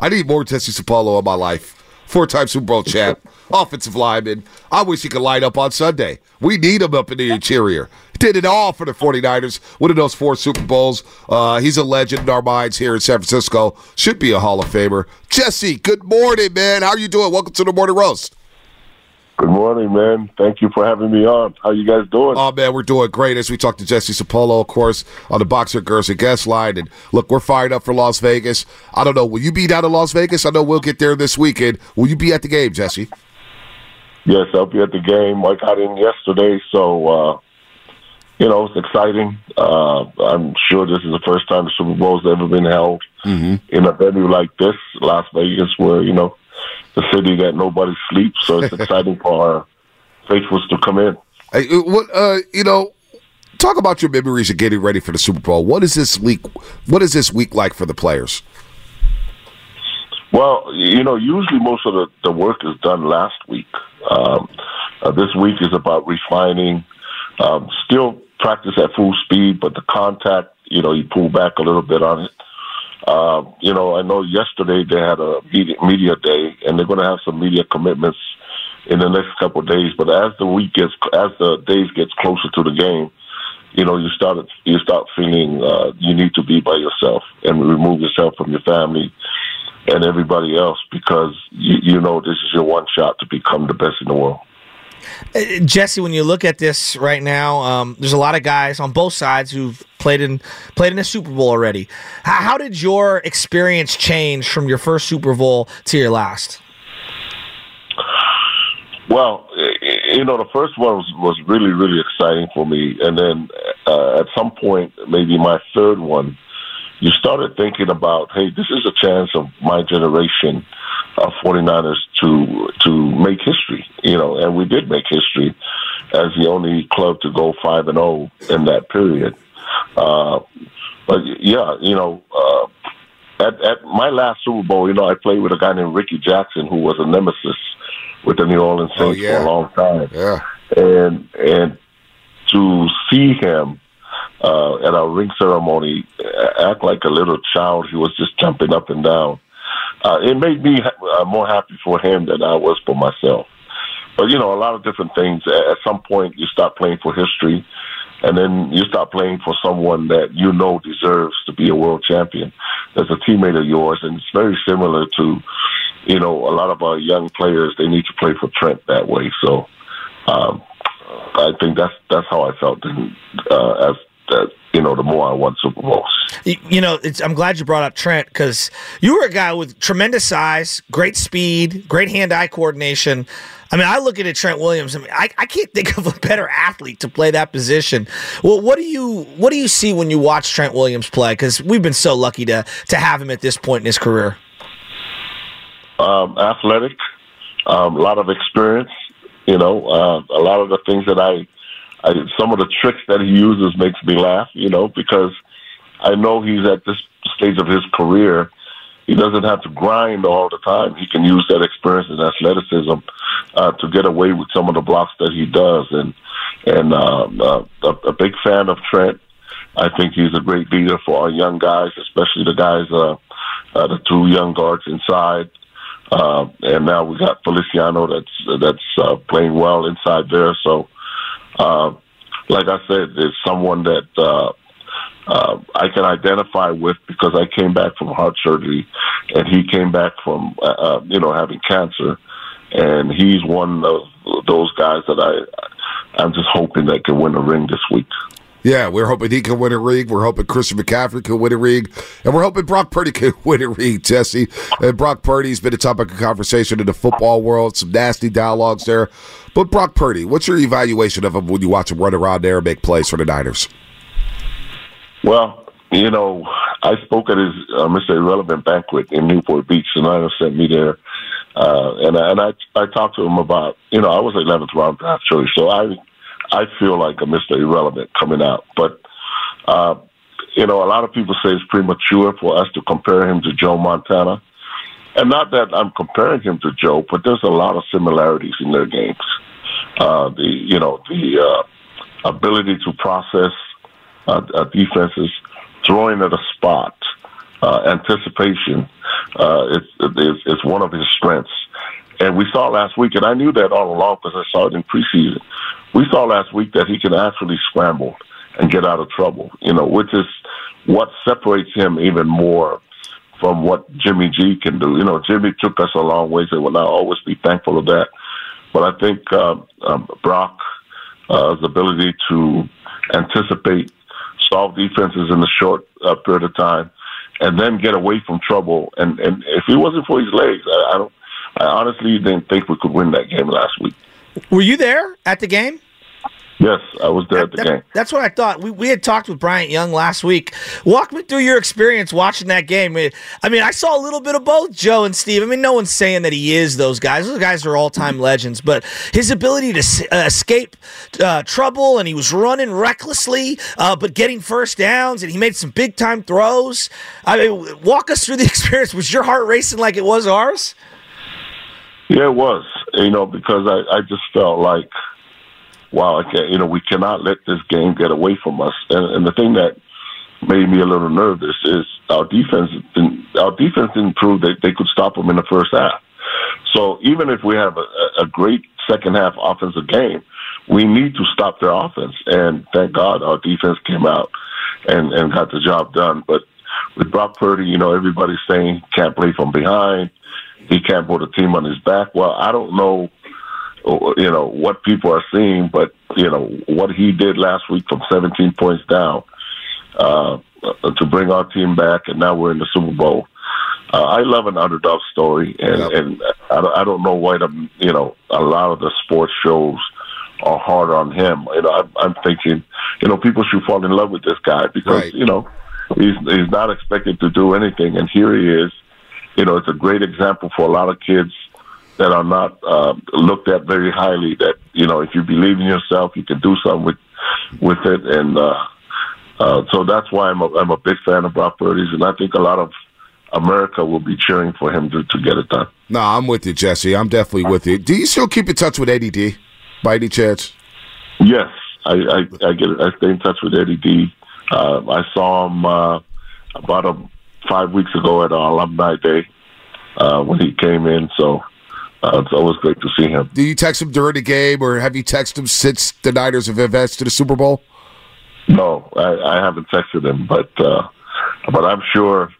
I need more Jesse Sapolu in my life. Four-time Super Bowl champ, [laughs] offensive lineman. I wish he could line up on Sunday. We need him up in the interior. Did it all for the 49ers. One of those four Super Bowls. Uh, he's a legend in our minds here in San Francisco. Should be a Hall of Famer. Jesse, good morning, man. How are you doing? Welcome to the Morning Roast. Good morning, man. Thank you for having me on. How you guys doing? Oh man, we're doing great as we talked to Jesse Sapolu, of course, on the Boxer Girls and Guest line. And look, we're fired up for Las Vegas. I don't know, will you be down in Las Vegas? I know we'll get there this weekend. Will you be at the game, Jesse? Yes, I'll be at the game. I got in yesterday, so uh, you know it's exciting. Uh, I'm sure this is the first time the Super Bowl's ever been held Mm-hmm. in a venue like this, Las Vegas, where you know the city that nobody sleeps. So it's [laughs] exciting for our faithfuls to come in. Hey, uh, what uh, you know? Talk about your memories of getting ready for the Super Bowl. What is this week? What is this week like for the players? Well, you know, usually most of the, the work is done last week. Um, uh, this week is about refining, um, still practice at full speed, but the contact, you know, you pull back a little bit on it. Uh, you know, I know yesterday they had a media, media day, and they're going to have some media commitments in the next couple of days. But as the week gets, as the days gets closer to the game, you know, you start you start feeling uh, you need to be by yourself and remove yourself from your family and everybody else because you, you know this is your one shot to become the best in the world. Uh, Jesse, when you look at this right now, um, there's a lot of guys on both sides who've played in played in a Super Bowl already. How, how did your experience change from your first Super Bowl to your last? Well, you know, the first one was, was really, really exciting for me. And then uh, at some point, maybe my third one, you started thinking about, hey, this is a chance of my generation of 49ers to to make history, you know, and we did make history as the only club to go 5 and 0 in that period. Uh, but yeah, you know, uh, at, at my last Super Bowl, you know, I played with a guy named Rickey Jackson who was a nemesis with the New Orleans Oh, Saints yeah. for a long time. Yeah. And and to see him uh, at our ring ceremony uh, act like a little child, he was just jumping up and down. Uh, it made me uh, more happy for him than I was for myself. But you know, a lot of different things. At some point, you start playing for history, and then you start playing for someone that you know deserves to be a world champion. As a teammate of yours, and it's very similar to, you know, a lot of our young players. They need to play for Trent that way. So, um, I think that's that's how I felt. And, uh, as that, you know, the more I won Super Bowls. You, you know, it's, I'm glad you brought up Trent because you were a guy with tremendous size, great speed, great hand-eye coordination. I mean, I look at it, Trent Williams. I mean, I, I can't think of a better athlete to play that position. Well, what do you what do you see when you watch Trent Williams play? Because we've been so lucky to to have him at this point in his career. um, athletic, um, a lot of experience. You know, uh, a lot of the things that I, I, some of the tricks that he uses makes me laugh. You know, because I know he's at this stage of his career. He doesn't have to grind all the time. He can use that experience and athleticism uh, to get away with some of the blocks that he does. And and um, uh, a, a big fan of Trent. I think he's a great leader for our young guys, especially the guys, uh, uh, the two young guards inside. Uh, and now we got Feliciano that's that's uh, playing well inside there. So, uh, like I said, it's someone that uh, uh, I can identify with because I came back from heart surgery, and he came back from uh, uh, you know having cancer, and he's one of those guys that I I'm just hoping that can win a ring this week. Yeah, we're hoping he can win a ring. We're hoping Christian McCaffrey can win a ring. And we're hoping Brock Purdy [laughs] can win a ring, Jesse. And Brock Purdy's been a topic of conversation in the football world, some nasty dialogues there. But Brock Purdy, what's your evaluation of him when you watch him run around there and make plays for the Niners? Well, you know, I spoke at his uh, Mr. Irrelevant banquet in Newport Beach. The Niners sent me there, uh, and and I I talked to him about you know I was 11th round draft choice, so I I feel like a Mr. Irrelevant coming out, but. Uh, you know, a lot of people say it's premature for us to compare him to Joe Montana. And not that I'm comparing him to Joe, but there's a lot of similarities in their games. Uh, the, you know, the uh, ability to process uh, uh, defenses, throwing at a spot, uh, anticipation, uh, it's, it's one of his strengths. And we saw last week, and I knew that all along because I saw it in preseason. We saw last week that he can actually scramble and get out of trouble, you know, which is what separates him even more from what Jimmy G can do. You know, Jimmy took us a long way, and we'll always be thankful of that. But I think um, um, Brock, uh, ability to anticipate, solve defenses in a short uh, period of time, and then get away from trouble. And, and if it wasn't for his legs, I, I don't. I honestly didn't think we could win that game last week. Were you there at the game? Yes, I was there at the That- game. That's what I thought. We, we had talked with Bryant Young last week. Walk me through your experience watching that game. I mean, I saw a little bit of both Joe and Steve. I mean, no one's saying that he is those guys. Those guys are all time legends, but his ability to uh, escape uh, trouble and he was running recklessly, uh, but getting first downs and he made some big time throws. I mean, walk us through the [laughs] experience. Was your heart racing like it was ours? Yeah, it was. You know, because I, I just felt like, wow, you know, we cannot let this game get away from us. And, and the thing that made me a little nervous is our defense. Didn't, our defense didn't prove that they could stop them in the first half. So even if we have a, a great second half offensive game, we need to stop their offense. And thank God our defense came out and, and got the job done. But with Brock Purdy, you know, everybody's saying can't play from behind. He can't put a team on his back. Well, I don't know, you know, what people are seeing, but, you know, what he did last week from 17 points down uh, to bring our team back, and now we're in the Super Bowl. Uh, I love an underdog story, and, and I, don't- I don't know why the you know a lot of the sports shows are hard on him. You know, I'm, I'm thinking, you know, people should fall in love with this guy because you know he's he's not expected to do anything, and here he is. You know, it's a great example for a lot of kids that are not uh, looked at very highly. That you know, if you believe in yourself, you can do something with with it, and uh, uh, so that's why I'm a, I'm a big fan of Brock Purdy's, and I think a lot of America will be cheering for him to, to get it done. No, I'm with you, Jesse. I'm definitely with you. Do you still keep in touch with Eddie D by any chance? Yes, I I, I get it. I stay in touch with Eddie D. Uh, I saw him uh, about a, five weeks ago at our alumni day uh, when he came in. So uh, it's always great to see him. Do you text him during the game, or have you texted him since the Niners have advanced to the Super Bowl? No, I, I haven't texted him, but uh, but I'm sure.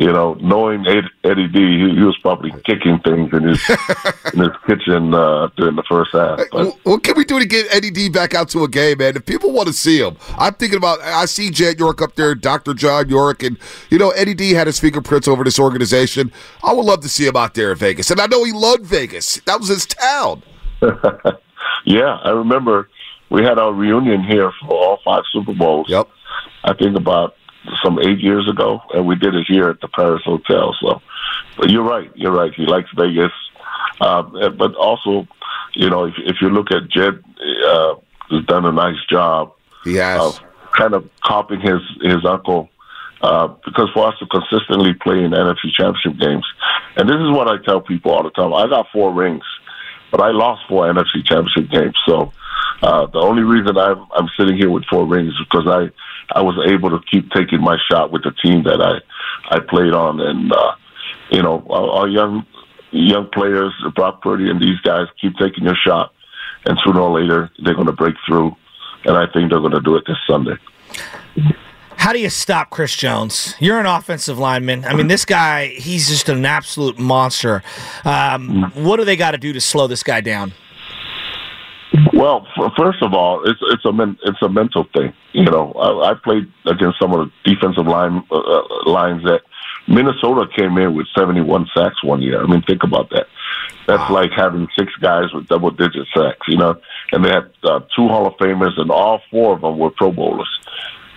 You know, knowing Ed, Eddie D, he, he was probably kicking things in his [laughs] in his kitchen uh, during the first half. But What can we do to get Eddie D back out to a game, man? If people want to see him, I'm thinking about. I see Jed York up there, Dr. John York, and you know Eddie D had his fingerprints over this organization. I would love to see him out there in Vegas, and I know he loved Vegas. That was his town. [laughs] yeah, I remember we had our reunion here for all five Super Bowls. Yep. I think about some eight years ago, and we did it here at the Paris Hotel. So, but you're right. You're right. He likes Vegas, um, but also, you know, if, if you look at Jed, uh, has done a nice job. Has of kind of copying his his uncle. Uh, because for us to consistently play in NFC Championship games, and this is what I tell people all the time. I got four rings, but I lost four NFC Championship games. So uh, the only reason I'm I'm sitting here with four rings is because I I was able to keep taking my shot with the team that I I played on, and uh, you know our, our young young players, Brock Purdy and these guys, keep taking their shot, and sooner or later they're going to break through, and I think they're going to do it this Sunday. How do you stop Chris Jones? You're an offensive lineman. I mean, this guy, he's just an absolute monster. Um, what do they got to do to slow this guy down? Well, first of all, it's it's a men, it's a mental thing. You know, I, I played against some of the defensive line uh, uh, lines that Minnesota came in with 71 sacks one year. I mean, think about that. That's like having six guys with double digit sacks. You know, and they had uh, two Hall of Famers, and all four of them were Pro Bowlers.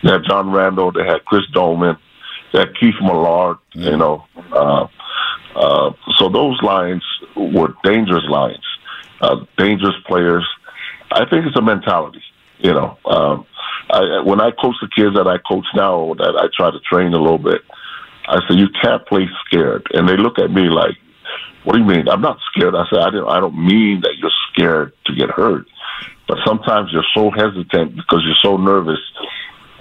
They had John Randle, they had Chris Doleman, they had Keith Millard. You know, uh, uh, so those lines were dangerous lines, uh, dangerous players. I think it's a mentality. You know, um, I, when I coach the kids that I coach now, that I try to train a little bit, I say you can't play scared, and they look at me like, "What do you mean? I'm not scared." I said, "I don't. I don't mean that you're scared to get hurt, but sometimes you're so hesitant because you're so nervous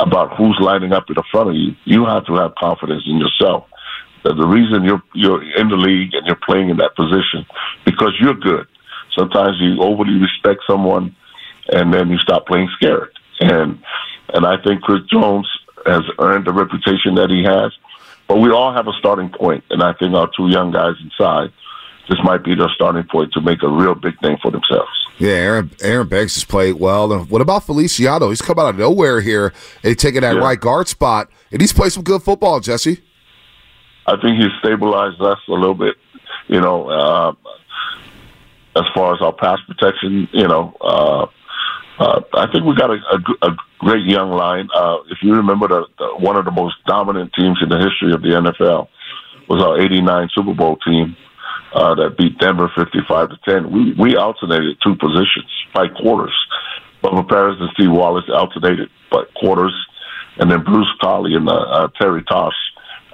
about who's lining up in front of you. You have to have confidence in yourself." That the reason you're you're in the league and you're playing in that position because you're good. Sometimes you overly respect someone, and then you stop playing scared. And and I think Chris Jones has earned the reputation that he has. But we all have a starting point, and I think our two young guys inside, this might be their starting point to make a real big thing for themselves. Yeah, Aaron Aaron Banks has played well. And what about Feliciano? He's come out of nowhere here and he's taking that Yeah. right guard spot, and he's played some good football, Jesse. I think he's stabilized us a little bit, you know, uh, as far as our pass protection, you know. Uh, uh, I think we got a great young line. Uh, if you remember, the, the, one of the most dominant teams in the history of the NFL was our '89 Super Bowl team uh, that beat Denver 55 to 10. We we alternated two positions by quarters. Bubba Paris and Steve Wallace alternated by quarters, and then Bruce Collie and uh, uh, Terry Tausch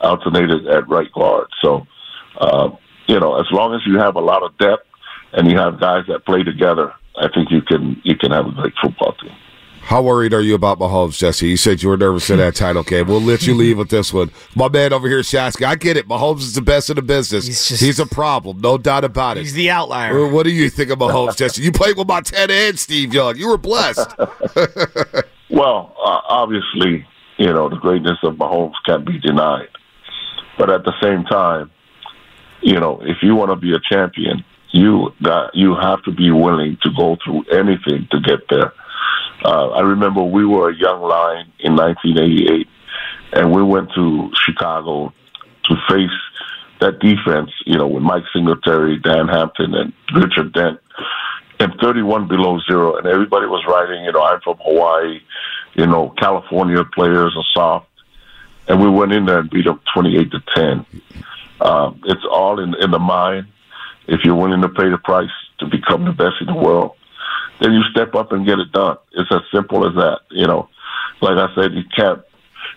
alternated at right guard. So, uh, you know, as long as you have a lot of depth and you have guys that play together, I think you can you can have a great football team. How worried are you about Mahomes, Jesse? You said you were nervous in that title game. We'll let you leave with this one. My man over here, Shasky, I get it. Mahomes is the best in the business. He's, a problem, no doubt about it. He's the outlier. What do you think of Mahomes, Jesse? You played with Montana and Steve Young. You were blessed. [laughs] Well, uh, obviously, you know, the greatness of Mahomes can't be denied. But at the same time, you know, if you want to be a champion, you got, you have to be willing to go through anything to get there. Uh, I remember we were a young line in 1988, and we went to Chicago to face that defense, you know, with Mike Singletary, Dan Hampton, and Richard Dent, and 31 below zero, and everybody was writing, you know, I'm from Hawaii, you know, California players are soft, and we went in there and beat them 28 to 10. Um, it's all in in the mind. If you're willing to pay the price to become the best in the world, then you step up and get it done. It's as simple as that. You know, like I said, you can't.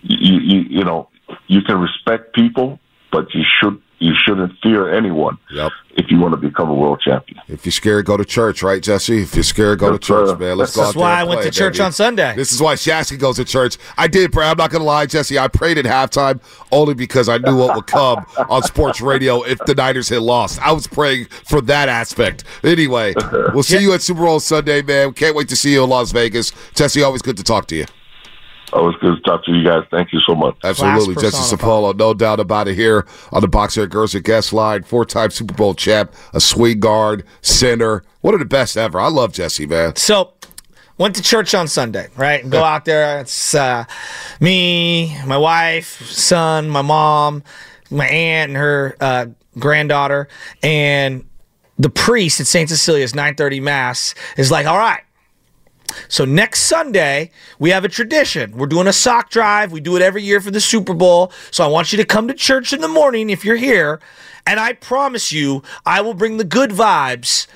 You you, you know, you can respect people, but you should you shouldn't fear anyone. Yep. If you want to become a world champion. If you're scared, go to church, right, Jesse? If you're scared, go to church, sir. man. Let's This is why I went play, to church baby. on Sunday. This is why Shasky goes to church. I did pray. I'm not going to lie, Jesse. I prayed at halftime only because I knew what would come [laughs] on sports radio if the Niners had lost. I was praying for that aspect. Anyway, we'll see you at Super Bowl Sunday, man. Can't wait to see you in Las Vegas. Jesse, always good to talk to you. Always good to talk to you guys. Thank you so much. Absolutely. Jesse Sapolu, no doubt about it here on the Boxer Girls at Guest Line. Four time Super Bowl champ, a sweet guard, center. One of the best ever. I love Jesse, man. So, went to church on Sunday, right? Go out there. It's uh, me, my wife, son, my mom, my aunt, and her uh, granddaughter, and the priest at St. Cecilia's 9:30 mass is like, "All right." So next Sunday, we have a tradition. We're doing a sock drive. We do it every year for the Super Bowl. So I want you to come to church in the morning if you're here. And I promise you, I will bring the good vibes.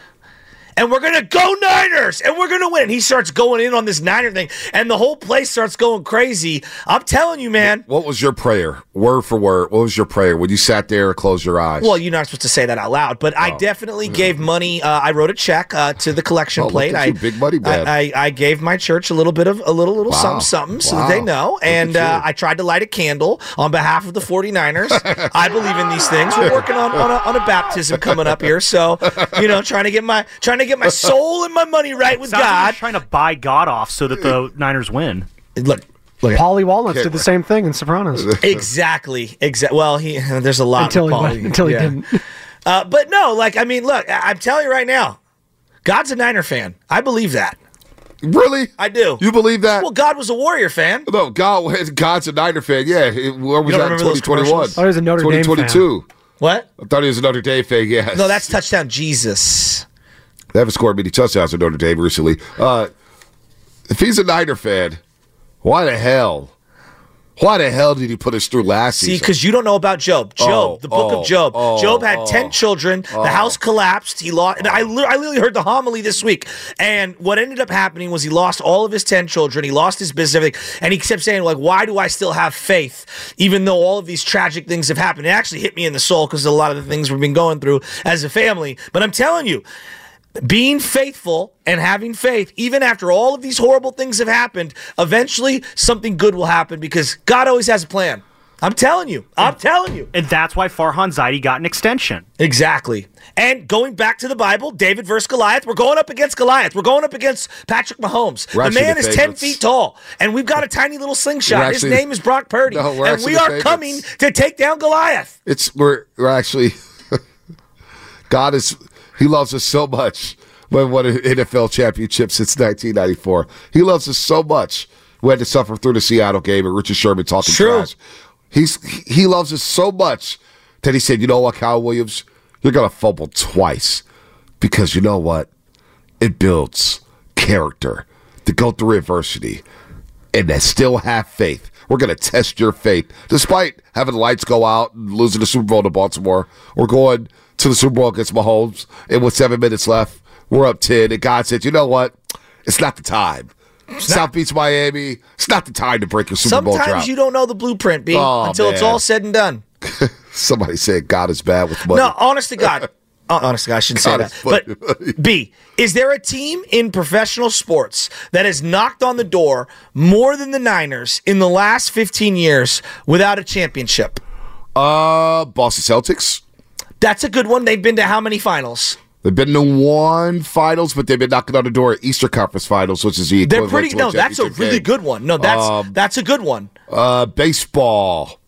And we're gonna go Niners, and we're gonna win. And he starts going in on this Niner thing, and the whole place starts going crazy. I'm telling you, man. What was your prayer? Word for word. What was your prayer when you sat there and closed your eyes? Well, you're not supposed to say that out loud, but I definitely gave money. Uh, I wrote a check uh, to the collection Oh, plate. at I you, big money man. I, I, I gave my church a little bit of a little little Wow. something something so that they know, and uh. I tried to light a candle on behalf of the 49ers. [laughs] I believe in these things. We're working on on a, on a baptism coming up here, so you know, trying to get my trying to get my soul and my money right with Sounds like God. he's trying to buy God off so that the Niners win. Look, look. Paulie Walnuts did the same thing in Sopranos. [laughs] Exactly. Exactly. Well, he [laughs] there's a lot Until of he went- until he didn't. [laughs] Uh, but no, like I mean, look, I- I'm telling you right now, God's a Niner fan. I believe that. Really? I do. You believe that? Well, God was a Warrior fan. No, God, God's a Niner fan. Yeah, it- where was that in 2021? commercials? Oh, he was a Notre Dame fan. 2022. What? I thought he was a Notre Dame fan. Yes. No, that's touchdown Jesus. They haven't scored many touchdowns in Notre Dame recently. Uh, if he's a Niner fan, why the hell? Why the hell did he put us through last See, season? because you don't know about Job. Job, Oh, the book oh, of Job. oh, Job had 10 children. oh. The house collapsed. He lost. I, li- I literally heard the homily this week. And what ended up happening was he lost all of his ten children. He lost his business, everything. And he kept saying, like, why do I still have faith, even though all of these tragic things have happened? It actually hit me in the soul because a lot of the things we've been going through as a family. But I'm telling you, being faithful and having faith, even after all of these horrible things have happened, eventually something good will happen because God always has a plan. I'm telling you. I'm telling you. And that's why Farhan Zaidi got an extension. Exactly. And going back to the Bible, David versus Goliath, we're going up against Goliath. We're going up against Patrick Mahomes. We're the man the is 10 feet tall, and we've got a tiny little slingshot. We're His name is Brock Purdy. [laughs] No, and we are favorites. coming to take down Goliath. It's we're we're actually [laughs] God is He loves us so much. We won an NFL championship since 1994. He loves us so much. We had to suffer through the Seattle game and Richard Sherman talking True. trash. He's he loves us so much that he said, "You know what, Kyle Williams, you're gonna fumble twice because you know what, it builds character to go through adversity and to still have faith. We're going to test your faith. Despite having the lights go out and losing the Super Bowl to Baltimore, we're going to the Super Bowl against Mahomes, and with seven minutes left, we're up 10. And God said, you know what? It's not the time. South Beach, Miami, it's not the time to break your Super Bowl Sometimes you don't know the blueprint, B, Oh, until it's all said and done. [laughs] Somebody said God is bad with money. No, honest to God. [laughs] uh, honestly, I shouldn't say that. But B, is there a team in professional sports that has knocked on the door more than the Niners in the last 15 years without a championship? Uh, Boston Celtics. That's a good one. They've been to how many finals? They've been to one finals, but they've been knocking on the door at Easter Conference Finals, which is the They're pretty. No, that's a really game. good one. No, that's Um, that's a good one. Uh, baseball.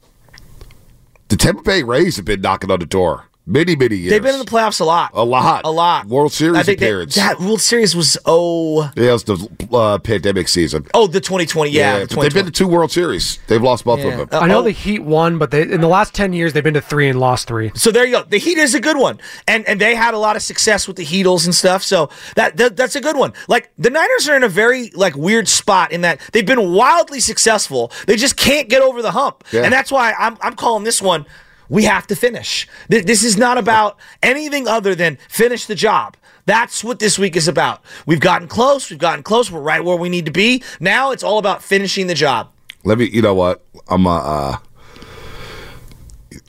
The Tampa Bay Rays have been knocking on the door many, many years. They've been in the playoffs a lot. a lot, A lot. World Series I think they- that World Series was oh yeah, it was the uh, pandemic season. oh the 2020. Yeah, the but they've been to two World Series. They've lost both Yeah. of them. Uh, I know oh. the Heat won, but they, in the last ten years they've been to three and lost three. So there you go. The Heat is a good one, and and they had a lot of success with the Heatles and stuff. So that, that that's a good one. Like the Niners are in a very like weird spot in that they've been wildly successful. They just can't get over the hump, Yeah. and that's why I'm I'm calling this one. We have to finish. This is not about anything other than finish the job. That's what this week is about. We've gotten close. We've gotten close. We're right where we need to be. Now it's all about finishing the job. Let me, you know what? I'm, uh, uh,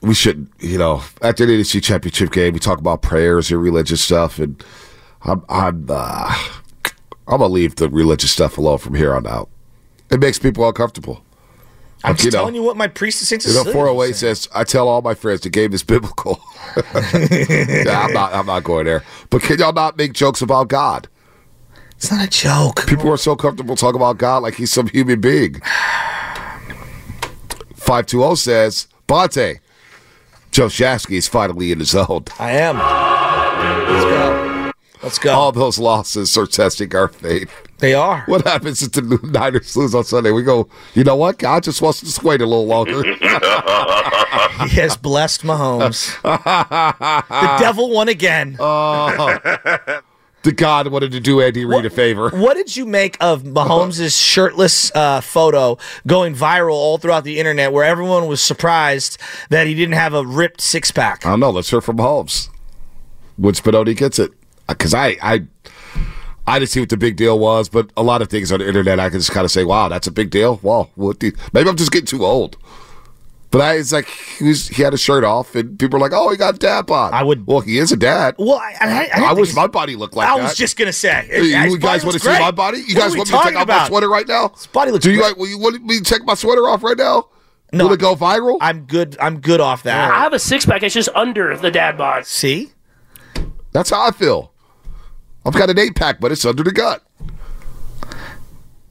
we should, you know, at the NFC Championship game, we talk about prayers and religious stuff, and I'm, I'm, uh, I'm gonna leave the religious stuff alone from here on out. It makes people uncomfortable. I'm Like, just telling you what my priest of Saints You know, 408 says, I tell all my friends the game is biblical. [laughs] yeah, I'm not, I'm not going there. But can y'all not make jokes about God? It's not a joke. People are so comfortable talking about God like he's some human being. 520 says, Bonta, Joe Shasky is finally in his zone. I am. Let's go. Let's go. All those losses are testing our faith. They are. What happens if the Niners lose on Sunday? We go, you know what? God just wants us to wait a little longer. [laughs] he has blessed Mahomes. the [laughs] devil won again. Oh. the God wanted to do Andy Reid a favor. What did you make of Mahomes' shirtless uh, photo going viral all throughout the internet where everyone was surprised that he didn't have a ripped six pack? I don't know. Let's hear from Mahomes. When Spinoni gets it. Because I, I, I didn't see what the big deal was, but a lot of things on the internet, I can just kind of say, wow, that's a big deal. Well, what the, maybe I'm just getting too old. But I, it's like he, was, he had a shirt off, and people are like, "Oh, he got dad bod." I would. Well, he is a dad. Well, I, I, I, I wish my body looked like I that. was just gonna say. Hey, you guys want to see my body? You What guys are we want me to take talking off my about? sweater right now? His body looks Do you great. like? Will you want me to take my sweater off right now? No. Will it go viral? I'm good. I'm good off that. I have a six pack. It's just under the dad bod. See? That's how I feel. I've got an eight pack, but it's under the gut.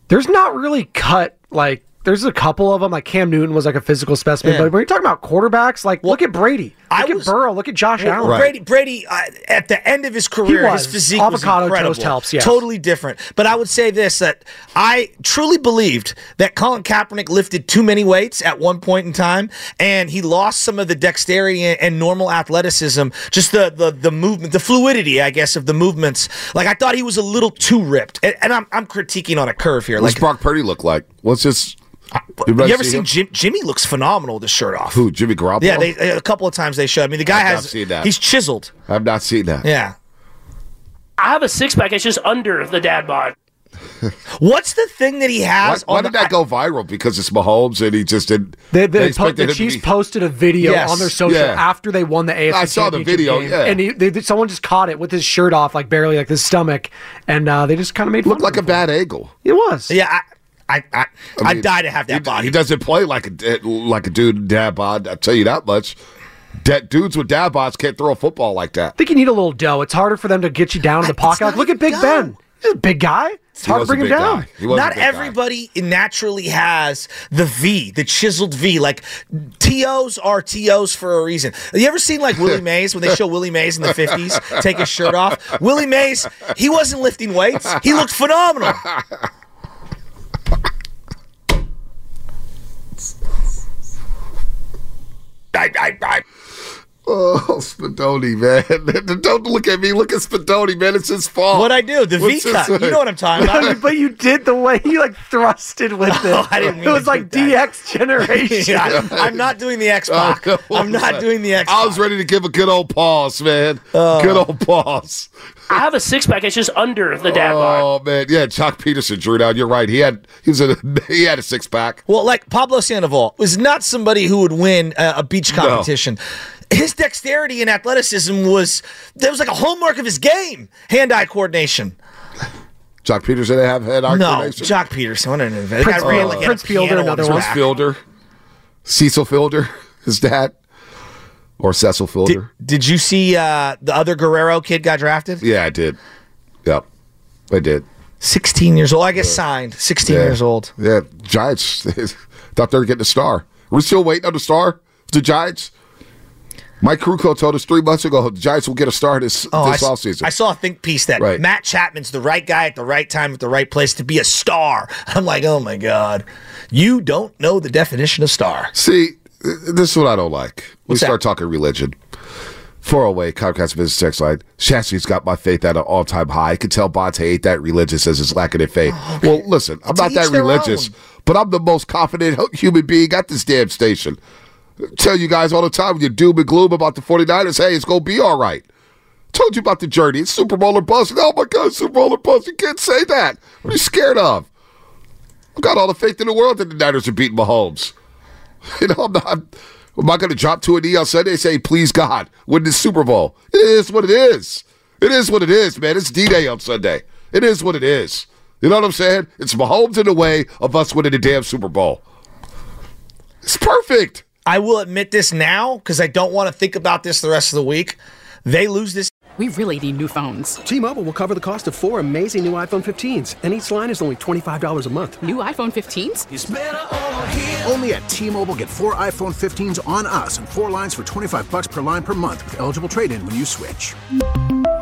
There's not really cut like. There's a couple of them. Like Cam Newton was like a physical specimen, Yeah. but when you're talking about quarterbacks, like look at Brady, look at Burrow, look at Josh Well, Allen. Brady, Brady, uh, at the end of his career, was. his physique Avocado was incredible. toast helps, yes. Totally different. But I would say this: that I truly believed that Colin Kaepernick lifted too many weights at one point in time, and he lost some of the dexterity and, and normal athleticism, just the, the the movement, the fluidity, I guess, of the movements. Like I thought he was a little too ripped, and, and I'm I'm critiquing on a curve here. What's Like, Brock Purdy look like? What's his? You ever seen Jim, Jimmy? Looks phenomenal with his shirt off. Who? Jimmy Garoppolo? Yeah, they, a couple of times they showed. I mean, the guy I've not has seen that. he's chiseled. I've not seen that. Yeah. I have a six pack. It's just under the dad bod. [laughs] What's the thing that he has? why on did the- that go viral? Because it's Mahomes and he just didn't. They, they, po- the Chiefs be- posted a video Yes, on their social yeah. after they won the AFC. I saw the video, game, yeah. and he, they, someone just caught it with his shirt off, like barely like his stomach, and uh, they just kind of made Looked fun like a bad angle. It was. Yeah, I, I, I, I I'd die to have that he, body. He doesn't play like a eh, like a dude in dad bod. I'll tell you that much. That dudes with dad bods can't throw a football like that. I think you need a little dough. It's harder for them to get you down in the pocket. Like, look at Big Ben. He's a big guy. It's hard to bring him down. guy. He was a Not big guy. everybody naturally has the V, the chiseled V. Like TOs are TOs for a reason. Have you ever seen like Willie [laughs] Mays when they show Willie Mays in the 50s take his shirt off? Willie Mays, he wasn't lifting weights. He looked phenomenal. [laughs] I, I, I, Oh, [laughs] Spadoni, man! [laughs] Don't look at me. Look at Spadoni, man. It's his fault. What I do? The What's V this cut. You know what I'm talking about. but you did the way you like thrusted with [laughs] it. Oh, I didn't mean it was like that. DX generation. Yeah, I'm not doing the X Pac. Oh, I'm not doing the X I was ready to give a good old pause, man. Oh. good old pause. I have a six pack. It's just under the dad bod. Oh man, yeah. Joc Pederson drew down. You're right. He had he was a he had a six pack. Well, like Pablo Sandoval was not somebody who would win a, a beach competition. His dexterity and athleticism was that was like a hallmark of his game. Hand-eye coordination. Joc Pederson didn't have head eye No, coordination? Joc Pederson. What an inventor. Prince That guy ran Fielder- like he had a Prince Fielder, another one. back. Fielder. Cecil Fielder, [laughs] his dad. Or Cecil Fielder. Did, did you see uh, the other Guerrero kid got drafted? Yeah, I did. Yep. I did. 16 years old. I guess signed. 16 Yeah. years old. Yeah, Giants [laughs] thought they were getting a star. We're still waiting on the star. The Giants. Mike Krukow told us three months ago the Giants will get a star this Oh, I, this s- offseason. I saw a think piece that Right. Matt Chapman's the right guy at the right time at the right place to be a star. [laughs] I'm like, oh my God. You don't know the definition of star. See, this is what I don't like. We What's that? start talking religion. 408 Comcast Business Text Line. Shasky's got my faith at an all time high. I can tell Bonta ain't that religious as his lacking in faith. Oh, well, listen, I'm not that religious, own. but I'm the most confident [laughs] human being at this damn station. Tell you guys all the time when you're doom and gloom about the 49ers, hey, it's going to be all right. Told you about the journey. It's Super Bowl or bust. Oh my God, Super Bowl or bust. You can't say that. What are you scared of? I've got all the faith in the world that the Niners are beating Mahomes. [laughs] You know, I'm not. Am I going to drop to a knee on Sunday and say, please God, win this Super Bowl? It is what it is. It is what it is, man. It's D Day on Sunday. It is what it is. You know what I'm saying? It's Mahomes in the way of us winning the damn Super Bowl. It's perfect. I will admit this now because I don't want to think about this the rest of the week. They lose this. We really need new phones. T-Mobile will cover the cost of four amazing new iPhone 15s, and each line is only $25 a month. New iPhone 15s? Only at T-Mobile get four iPhone 15s on us and four lines for 25 bucks per line per month with eligible trade-in when you switch.